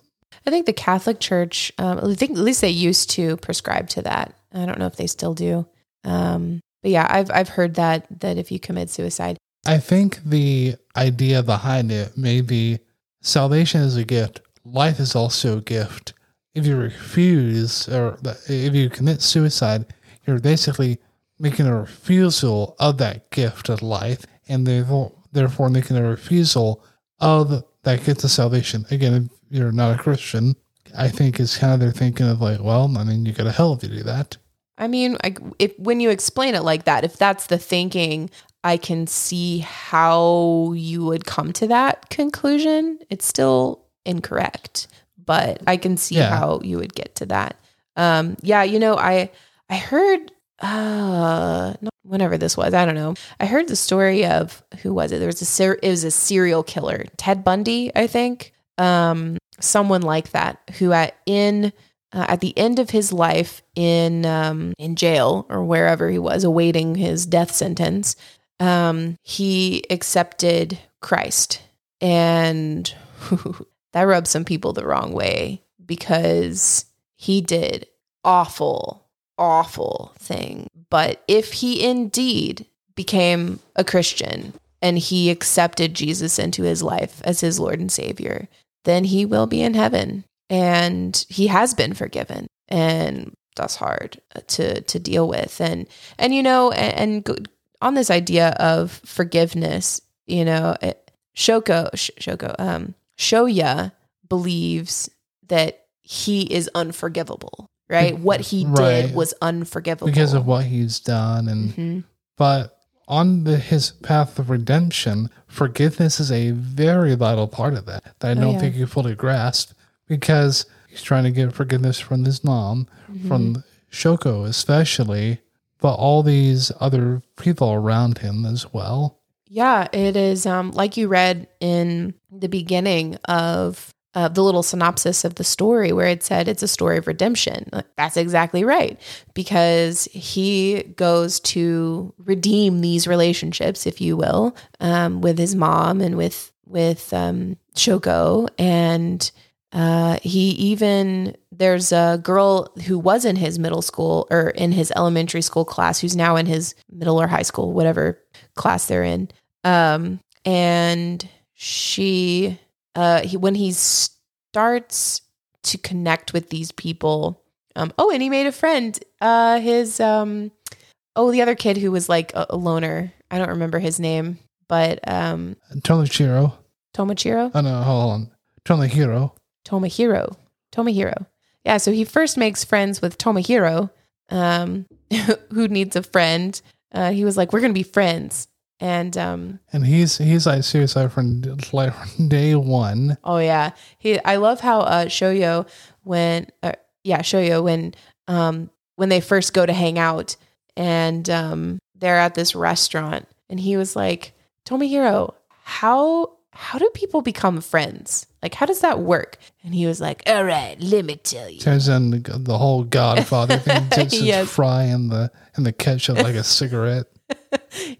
I think the Catholic Church, um, I think at least they used to prescribe to that. I don't know if they still do. Um, but yeah, I've I've heard that that if you commit suicide, I think the idea behind it may be salvation is a gift. Life is also a gift. If you refuse or if you commit suicide, you're basically making a refusal of that gift of life and therefore, making a refusal of that gift of salvation. Again, if you're not a Christian, I think it's kind of they're thinking of like, well, I mean, you go to hell if you do that. I mean, if when you explain it like that, if that's the thinking, I can see how you would come to that conclusion. It's still incorrect, but I can see Yeah. how you would get to that. Um, yeah, you know, I I heard uh whenever this was, I don't know. I heard the story of who was it? There was a ser- it was a serial killer, Ted Bundy, I think. Um, someone like that who at in uh, at the end of his life in um, in jail or wherever he was awaiting his death sentence, um, he accepted Christ, and that rubbed some people the wrong way because he did awful, awful thing. But if he indeed became a Christian and he accepted Jesus into his life as his Lord and Savior, then he will be in heaven. And he has been forgiven. And that's hard to to deal with. And and you know and, and on this idea of forgiveness you know it, shoko Sh- shoko um shoya believes that he is unforgivable right what he Right. did was unforgivable because of what he's done and Mhm. but on the, his path of redemption forgiveness is a very vital part of that that i don't Oh, yeah. think you fully grasp because he's trying to get forgiveness from his mom Mm-hmm. from shoko especially but all these other people around him as well Yeah, it is um like you read in the beginning of uh, the little synopsis of the story where it said it's a story of redemption. That's exactly right because he goes to redeem these relationships, if you will, um, with his mom and with with um, Shoko, and uh, he even there's a girl who was in his middle school or in his elementary school class who's now in his middle or high school, whatever class they're in. Um, and she, uh, he, when he starts to connect with these people, um, oh, and he made a friend. Uh, his, um, oh, the other kid who was like a, a loner. I don't remember his name, but um, Tomochiro. Tomochiro. Oh no, hold on. Tomohiro. Tomohiro. Tomohiro. Yeah, so he first makes friends with Tomohiro, um, who needs a friend. Uh, he was like, "We're gonna be friends," and um, And he's he's like seriously from like from day one. oh yeah, he. I love how uh, Shoyo when, uh, yeah, Shoyo when um when they first go to hang out and um they're at this restaurant and he was like, Tomohiro, how how do people become friends? Like, how does that work? And he was like, All right, let me tell you. Turns in the, the whole Godfather thing, dips Yes. fry in the in the ketchup like a cigarette.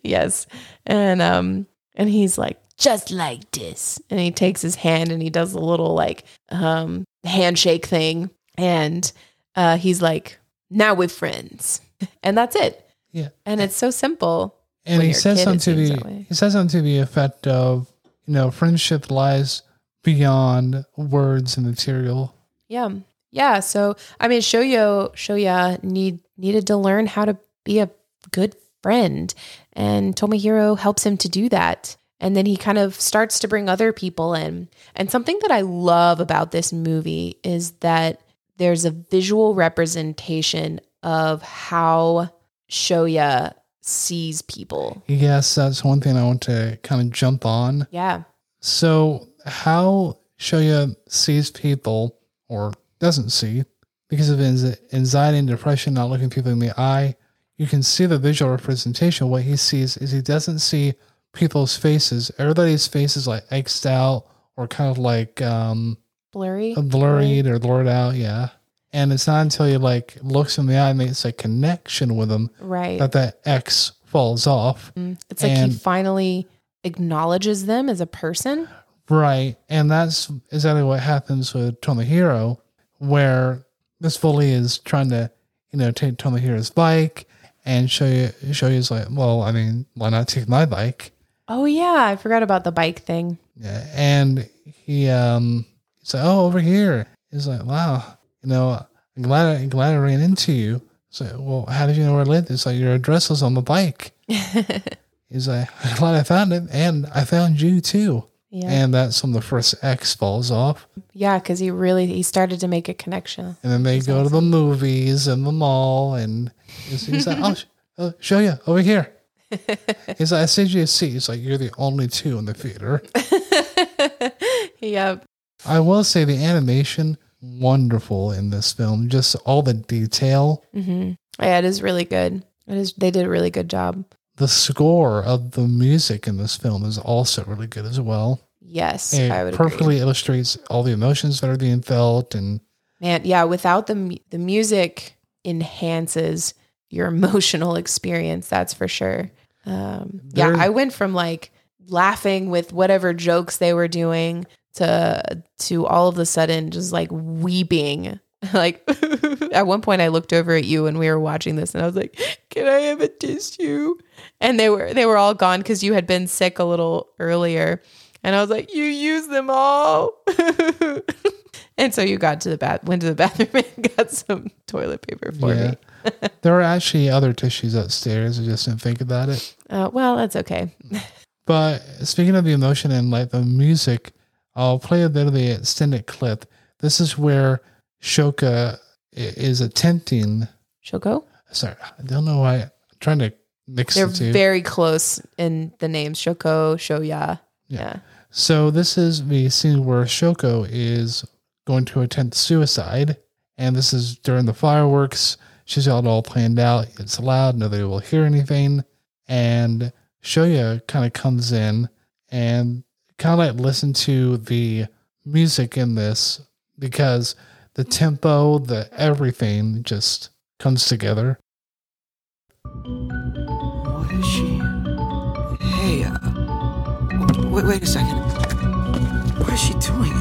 yes and um and he's like just like this and he takes his hand and he does a little like um handshake thing and uh he's like now we're friends and that's it Yeah. and it's so simple And he says something to the he says something to the effect of, you know, friendship lies beyond words and material. yeah. Yeah. So i mean shoyo shoya need needed to learn how to be a good friend and tomohiro helps him to do that. And then he kind of starts to bring other people in. And something that i love about this movie is that there's a visual representation of how shoya sees people Yes, that's one thing I want to kind of jump on. yeah So, how Shoya sees people or doesn't see because of anxiety and depression, not looking people in the eye, you can see the visual representation. What he sees is he doesn't see people's faces. Everybody's face is like X'd out or kind of like um, blurry blurred or blurred out. Yeah. And it's not until he like looks in the eye and makes a connection with them right that that X falls off. Mm. it's like he finally acknowledges them as a person Right. And that's exactly what happens with Tomohiro, where Miss Foley is trying to, you know, take Tomohiro's bike and show you show you like, well, I mean, why not take my bike? Oh yeah, I forgot about the bike thing. Yeah. And he um he's like, Oh, over here. He's like, Wow, you know, I'm glad I glad I ran into you. Like, Well, how did you know where I lived? It's like your address was on the bike. He's like, I'm glad I found it, and I found you too. Yeah. And that's when the first X falls off. Yeah, because he really he started to make a connection. And then they go to the movies and the mall, and he's, he's like, "Oh, sh- oh, Shoya over here." He's like, "I saved you a seat." He's like, "You're the only two in the theater." yep. I will say the animation wonderful in this film. Just all the detail. Mm-hmm. Yeah, it is really good. It is. They did a really good job. The score of the music in this film is also really good as well. Yes, It I would perfectly agree. illustrates all the emotions that are being felt and Man, yeah. Without the the music enhances your emotional experience. That's for sure. Um, yeah, I went from like laughing with whatever jokes they were doing to to all of a sudden just like weeping. Like at one point, I looked over at you and we were watching this, and I was like, "Can I have a tissue?" And they were they were all gone because you had been sick a little earlier, and I was like, "You used them all." and so you got to the bath, went to the bathroom, and got some toilet paper for yeah. me. there are actually other tissues upstairs. I just didn't think about it. Uh, well, that's okay. But speaking of the emotion and like the music, I'll play a bit of the extended clip. This is where Shoka is attempting. Shoko, Sorry, I don't know why. I'm trying to mix it. they're the two. very close in the names. Shoko, Shoya. Yeah. Yeah. So this is the scene where Shoko is going to attempt suicide, and this is during the fireworks. She's got it all planned out. It's loud; nobody will hear anything. And Shoya kind of comes in and kind of like listen to the music in this because the tempo, the everything just comes together. What is she? Hey, uh, wait, wait a second. What is she doing?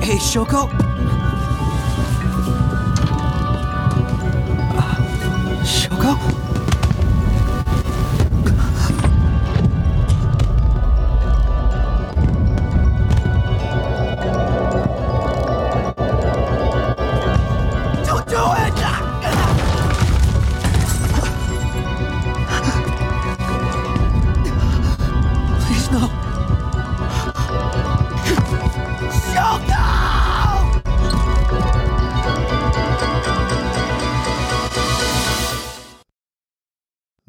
Hey, Shoko? Uh, Shoko?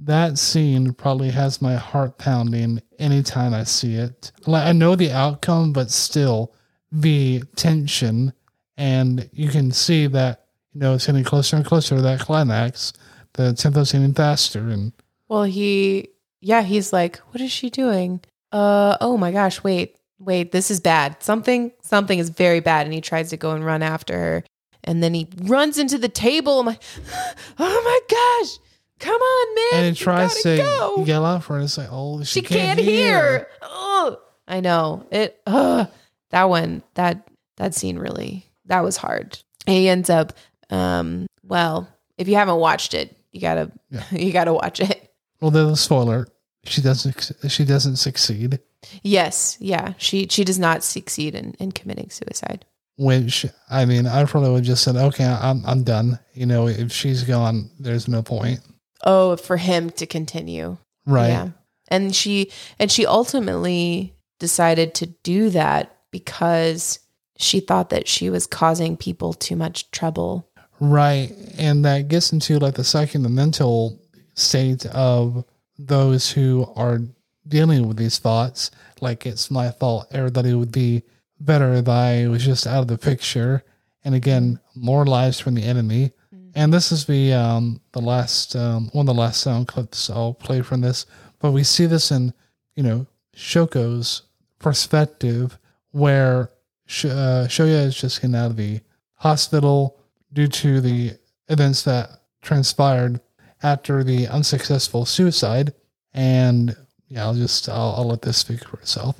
That scene probably has my heart pounding anytime I see it. Like I know the outcome, but still the tension, and you can see that you know it's getting closer and closer to that climax. The tempo's getting faster, and Well, he, yeah, he's like, what is she doing? Uh, oh my gosh, wait, wait, this is bad. Something, something is very bad. And he tries to go and run after her. And then he runs into the table. Like, oh my gosh, come on, man. and it tries to go. yell out for it. It's like, oh, she, she can't, hear. Oh, I know it. Uh, that one, that that scene really that was hard. And he ends up. Um, well, if you haven't watched it, you gotta Yeah. you gotta watch it. Well, there's a spoiler. She doesn't. She doesn't succeed. Yes, yeah. She she does not succeed in in committing suicide. Which I mean, I probably would just said, okay, I'm I'm done. You know, if she's gone, there's no point, Oh, for him to continue. right? Yeah. And she and she ultimately decided to do that because she thought that she was causing people too much trouble. Right. And that gets into like the second the mental state of those who are dealing with these thoughts. Like it's my fault. Everybody would be better if I was just out of the picture. And again, more lives from the enemy. And this is the um the last um one of the last sound clips I'll play from this. But we see this in, you know, Shoko's perspective where Sh- uh, Shoya is just getting out of the hospital due to the events that transpired after the unsuccessful suicide. And yeah, I'll just I'll, I'll let this speak for itself.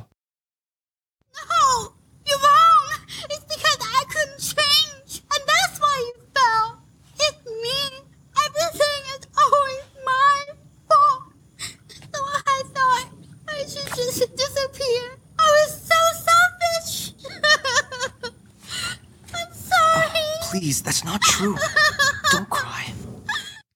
No! You're wrong! It's because I couldn't change! And that's why you fell! It's me! Everything is always my fault! So I thought I should just disappear. I was so selfish! I'm sorry! Please, that's not true. Don't cry.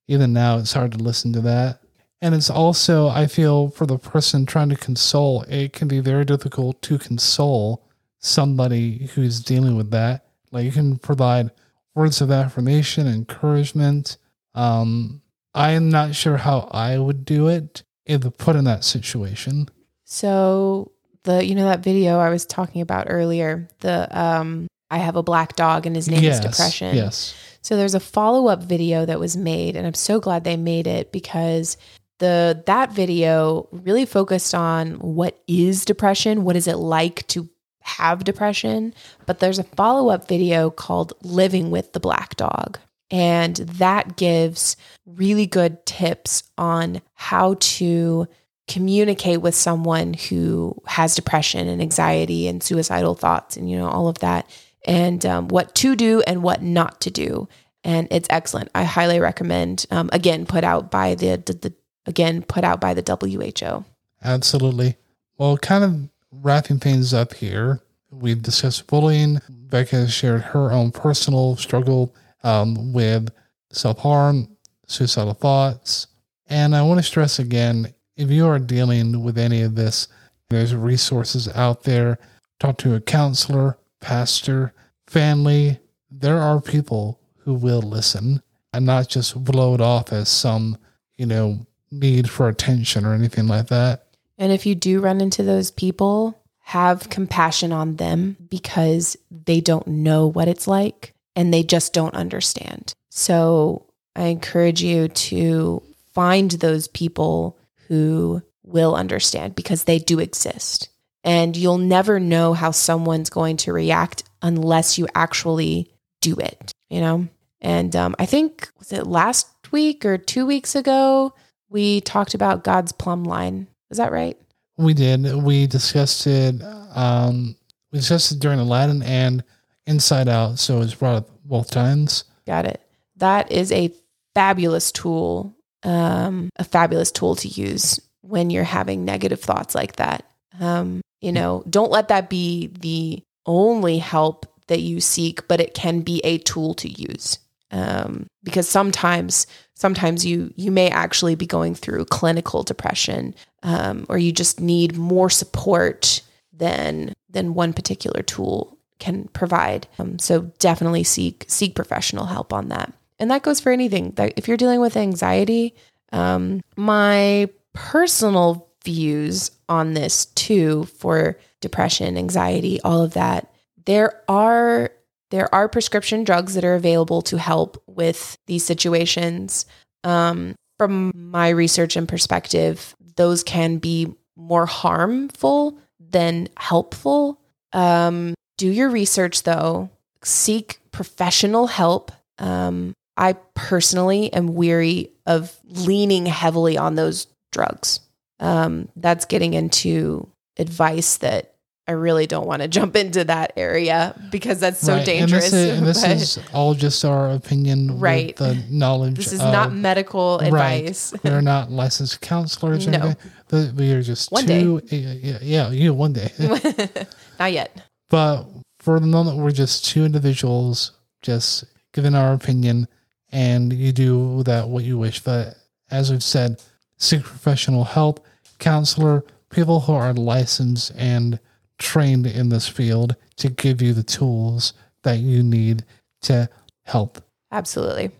Even now, it's hard to listen to that. And it's also, I feel, for the person trying to console, it can be very difficult to console somebody who's dealing with that. Like you can provide words of affirmation, encouragement. Um, I am not sure how I would do it if put in that situation. So the you know that video I was talking about earlier. The um, I have a black dog and his name yes, is depression. Yes. So there's a follow up video that was made, and I'm so glad they made it because the that video really focused on what is depression, what is it like to have depression. But there's a follow up video called Living with the Black Dog. And that gives really good tips on how to communicate with someone who has depression and anxiety and suicidal thoughts and, you know, all of that, and um, what to do and what not to do. And it's excellent. I highly recommend, um, again, put out by the, the, the, again, put out by the WHO. Absolutely. Well, kind of wrapping things up here, we've discussed bullying. Becca shared her own personal struggle um, with self harm, suicidal thoughts. And I want to stress again if you are dealing with any of this, there's resources out there. Talk to a counselor, pastor, family. There are people who will listen and not just blow it off as some, you know, need for attention or anything like that. And if you do run into those people, have compassion on them because they don't know what it's like and they just don't understand. So I encourage you to find those people who will understand because they do exist. And you'll never know how someone's going to react unless you actually do it, you know? And um, I think, was it last week or two weeks ago, we talked about God's plumb line. Is that right? We did. We discussed it. Um, we discussed it during Aladdin and Inside Out. So it's brought up both times. Got it. That is a fabulous tool, um, a fabulous tool to use when you're having negative thoughts like that. Um, you know, don't let that be the only help that you seek, but it can be a tool to use. Um, because sometimes, sometimes you you may actually be going through clinical depression, um, or you just need more support than than one particular tool can provide. Um, so definitely seek seek professional help on that. And that goes for anything. That if you're dealing with anxiety, um, my personal views on this too for depression, anxiety, all of that. There are there are prescription drugs that are available to help with these situations. Um, from my research and perspective, those can be more harmful than helpful. Um, do your research though, seek professional help. Um, I personally am weary of leaning heavily on those drugs. Um, that's getting into advice that I really don't want to jump into that area because that's so Right, dangerous. And this, is, and this is all just our opinion, Right. The knowledge. this is of- not medical Right. advice. we are not licensed counselors or No. anything. But we are just One two. Yeah, yeah, you one day. not yet. But for the moment, we're just two individuals just giving our opinion, and you do that what you wish. But as we've said, seek professional help, counselor, people who are licensed and trained in this field to give you the tools that you need to help. Absolutely.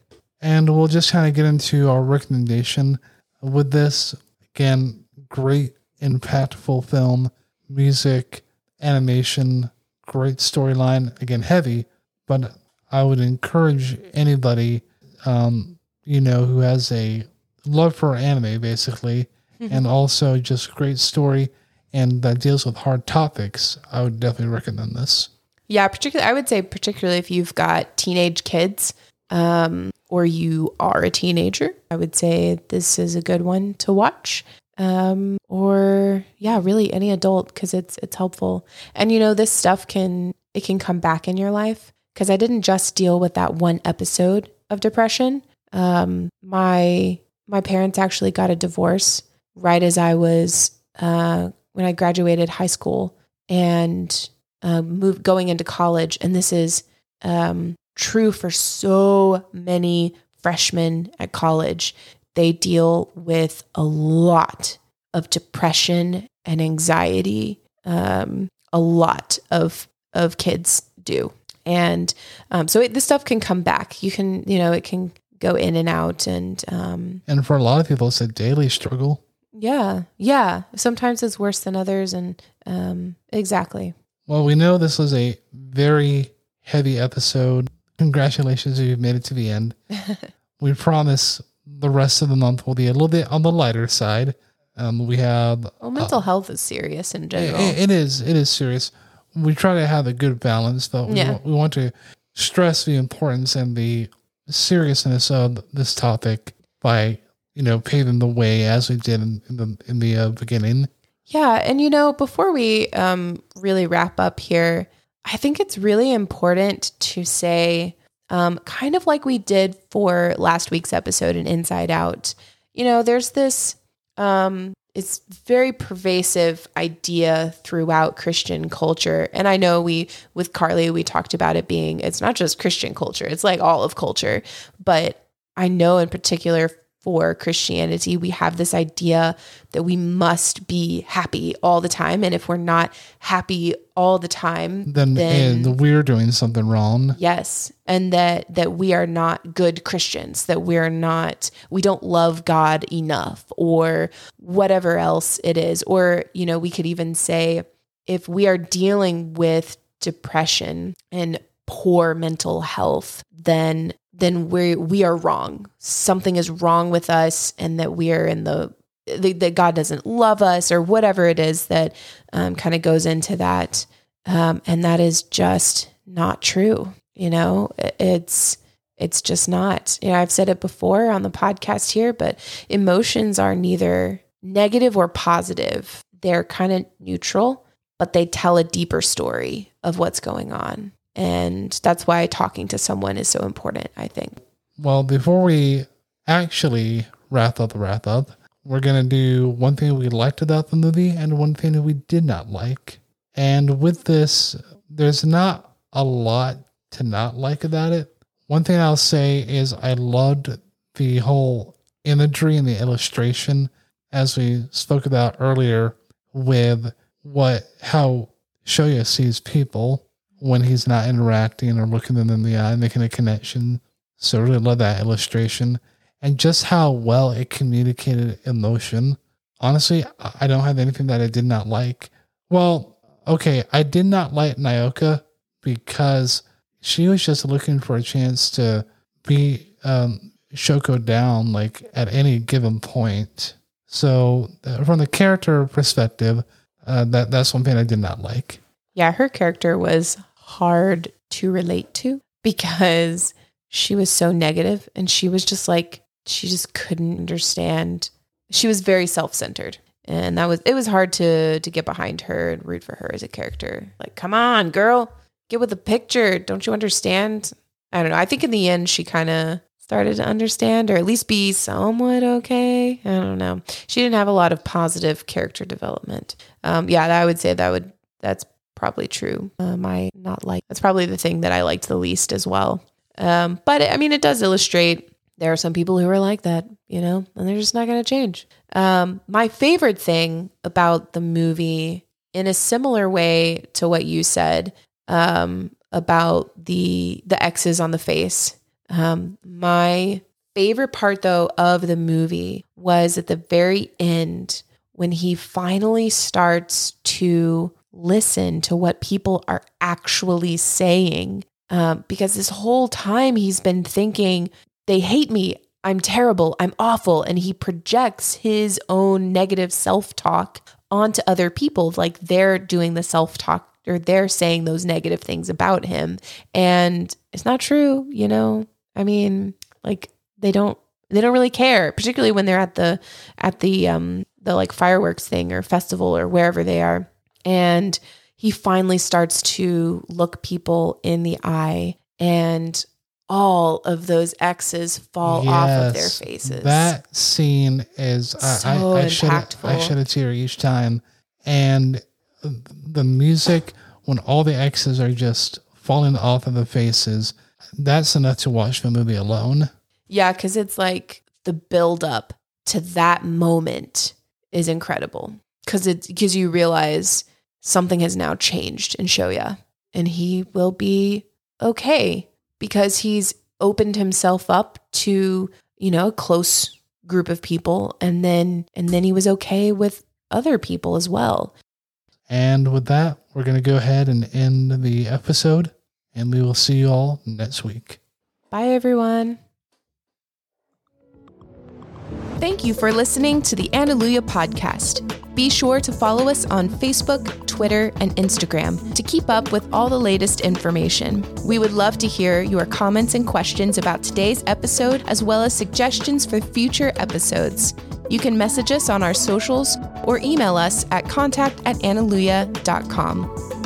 And we'll just kind of get into our recommendation with this. Again, great, impactful film, music, animation, great storyline. Again, heavy, but I would encourage anybody, um, you know, who has a love for anime, basically, and also just great story and that deals with hard topics. I would definitely recommend this. Yeah, particularly I would say particularly if you've got teenage kids um, or you are a teenager, I would say this is a good one to watch. Um, or yeah, really any adult because it's it's helpful. And you know, this stuff can it can come back in your life because I didn't just deal with that one episode of depression. Um, my my parents actually got a divorce right as I was uh, when I graduated high school and uh, move going into college, and this is um, true for so many freshmen at college. They deal with a lot of depression and anxiety. Um, a lot of of kids do, and um, so it, this stuff can come back. You can, you know, it can go in and out, and um, And for a lot of people, it's a daily struggle. Yeah. Yeah. Sometimes it's worse than others. And um, exactly. Well, we know this was a very heavy episode. Congratulations if you've made it to the end. we promise the rest of the month will be a little bit on the lighter side. Um, we have Well, mental health is serious in general. it, it is it is serious. We try to have a good balance, but we, Yeah. we want to stress the importance and the seriousness of this topic by you know paving the way as we did in, in the in the uh, beginning. Yeah, and you know, before we um, really wrap up here, I think it's really important to say, um, kind of like we did for last week's episode in Inside Out. You know, there's this um, it's very pervasive idea throughout Christian culture, and I know we with Carly we talked about it being it's not just Christian culture; it's like all of culture. But I know in particular for Christianity, we have this idea that we must be happy all the time. And if we're not happy all the time, Then, eh, and we're doing something wrong. yes, and that that we are not good Christians, that we're not we don't love God enough or whatever else it is. Or, you know, we could even say if we are dealing with depression and poor mental health, then then we we are wrong. Something is wrong with us, and that we are in the that that God doesn't love us, or whatever it is that um, kind of goes into that, um, and that is just not true. You know, it's it's just not. You know, I've said it before on the podcast here, but emotions are neither negative or positive. They're kind of neutral, but they tell a deeper story of what's going on. And that's why talking to someone is so important, I think. Well, before we actually wrap up the wrap up, we're gonna do one thing we liked about the movie and one thing that we did not like. And with this, there's not a lot to not like about it. One thing I'll say is I loved the whole imagery and the illustration as we spoke about earlier with what how Shoya sees people when he's not interacting or looking them in the eye, making a connection. So I really love that illustration and just how well it communicated emotion. Honestly, I don't have anything that I did not like. Well, okay, I did not like Naoka because she was just looking for a chance to be um, Shoko down like at any given point. So uh, from the character perspective, uh, that that's one thing I did not like. Yeah, her character was hard to relate to because she was so negative and she was just like she just couldn't understand. She was very self-centered. And that was it was hard to to get behind her and root for her as a character. Like, come on, girl, get with the picture. Don't you understand? I don't know. I think in the end she kind of started to understand or at least be somewhat okay. I don't know. She didn't have a lot of positive character development. Um, yeah, I would say that would that's probably true. Um, I not like that's probably the thing that I liked the least as well. Um, but I mean, it does illustrate there are some people who are like that, you know, and they're just not going to change. Um, my favorite thing about the movie, in a similar way to what you said um, about the the X's on the face, um, my favorite part though of the movie was at the very end when he finally starts to listen to what people are actually saying. Um, because this whole time he's been thinking, they hate me. I'm terrible. I'm awful. And he projects his own negative self talk onto other people. Like they're doing the self talk or they're saying those negative things about him. And it's not true, you know? I mean, like they don't they don't really care, particularly when they're at the at the um the like fireworks thing or festival or wherever they are. And he finally starts to look people in the eye and all of those X's fall off of their faces. That scene is I, So I, I shed a, I impactful. shed a tear each time, and the music when all the X's are just falling off of the faces. That's enough to watch the movie alone. Yeah, because it's like the build up to that moment is incredible. Because it because you realize something has now changed in Shoya, and he will be okay because he's opened himself up to you know a close group of people and then and then he was okay with other people as well. And with that, we're going to go ahead and end the episode, and we will see you all next week. Bye everyone. Thank you for listening to the Analuia podcast. Be sure to follow us on Facebook, Twitter, and Instagram to keep up with all the latest information. We would love to hear your comments and questions about today's episode, as well as suggestions for future episodes. You can message us on our socials or email us at contact at analuia.com.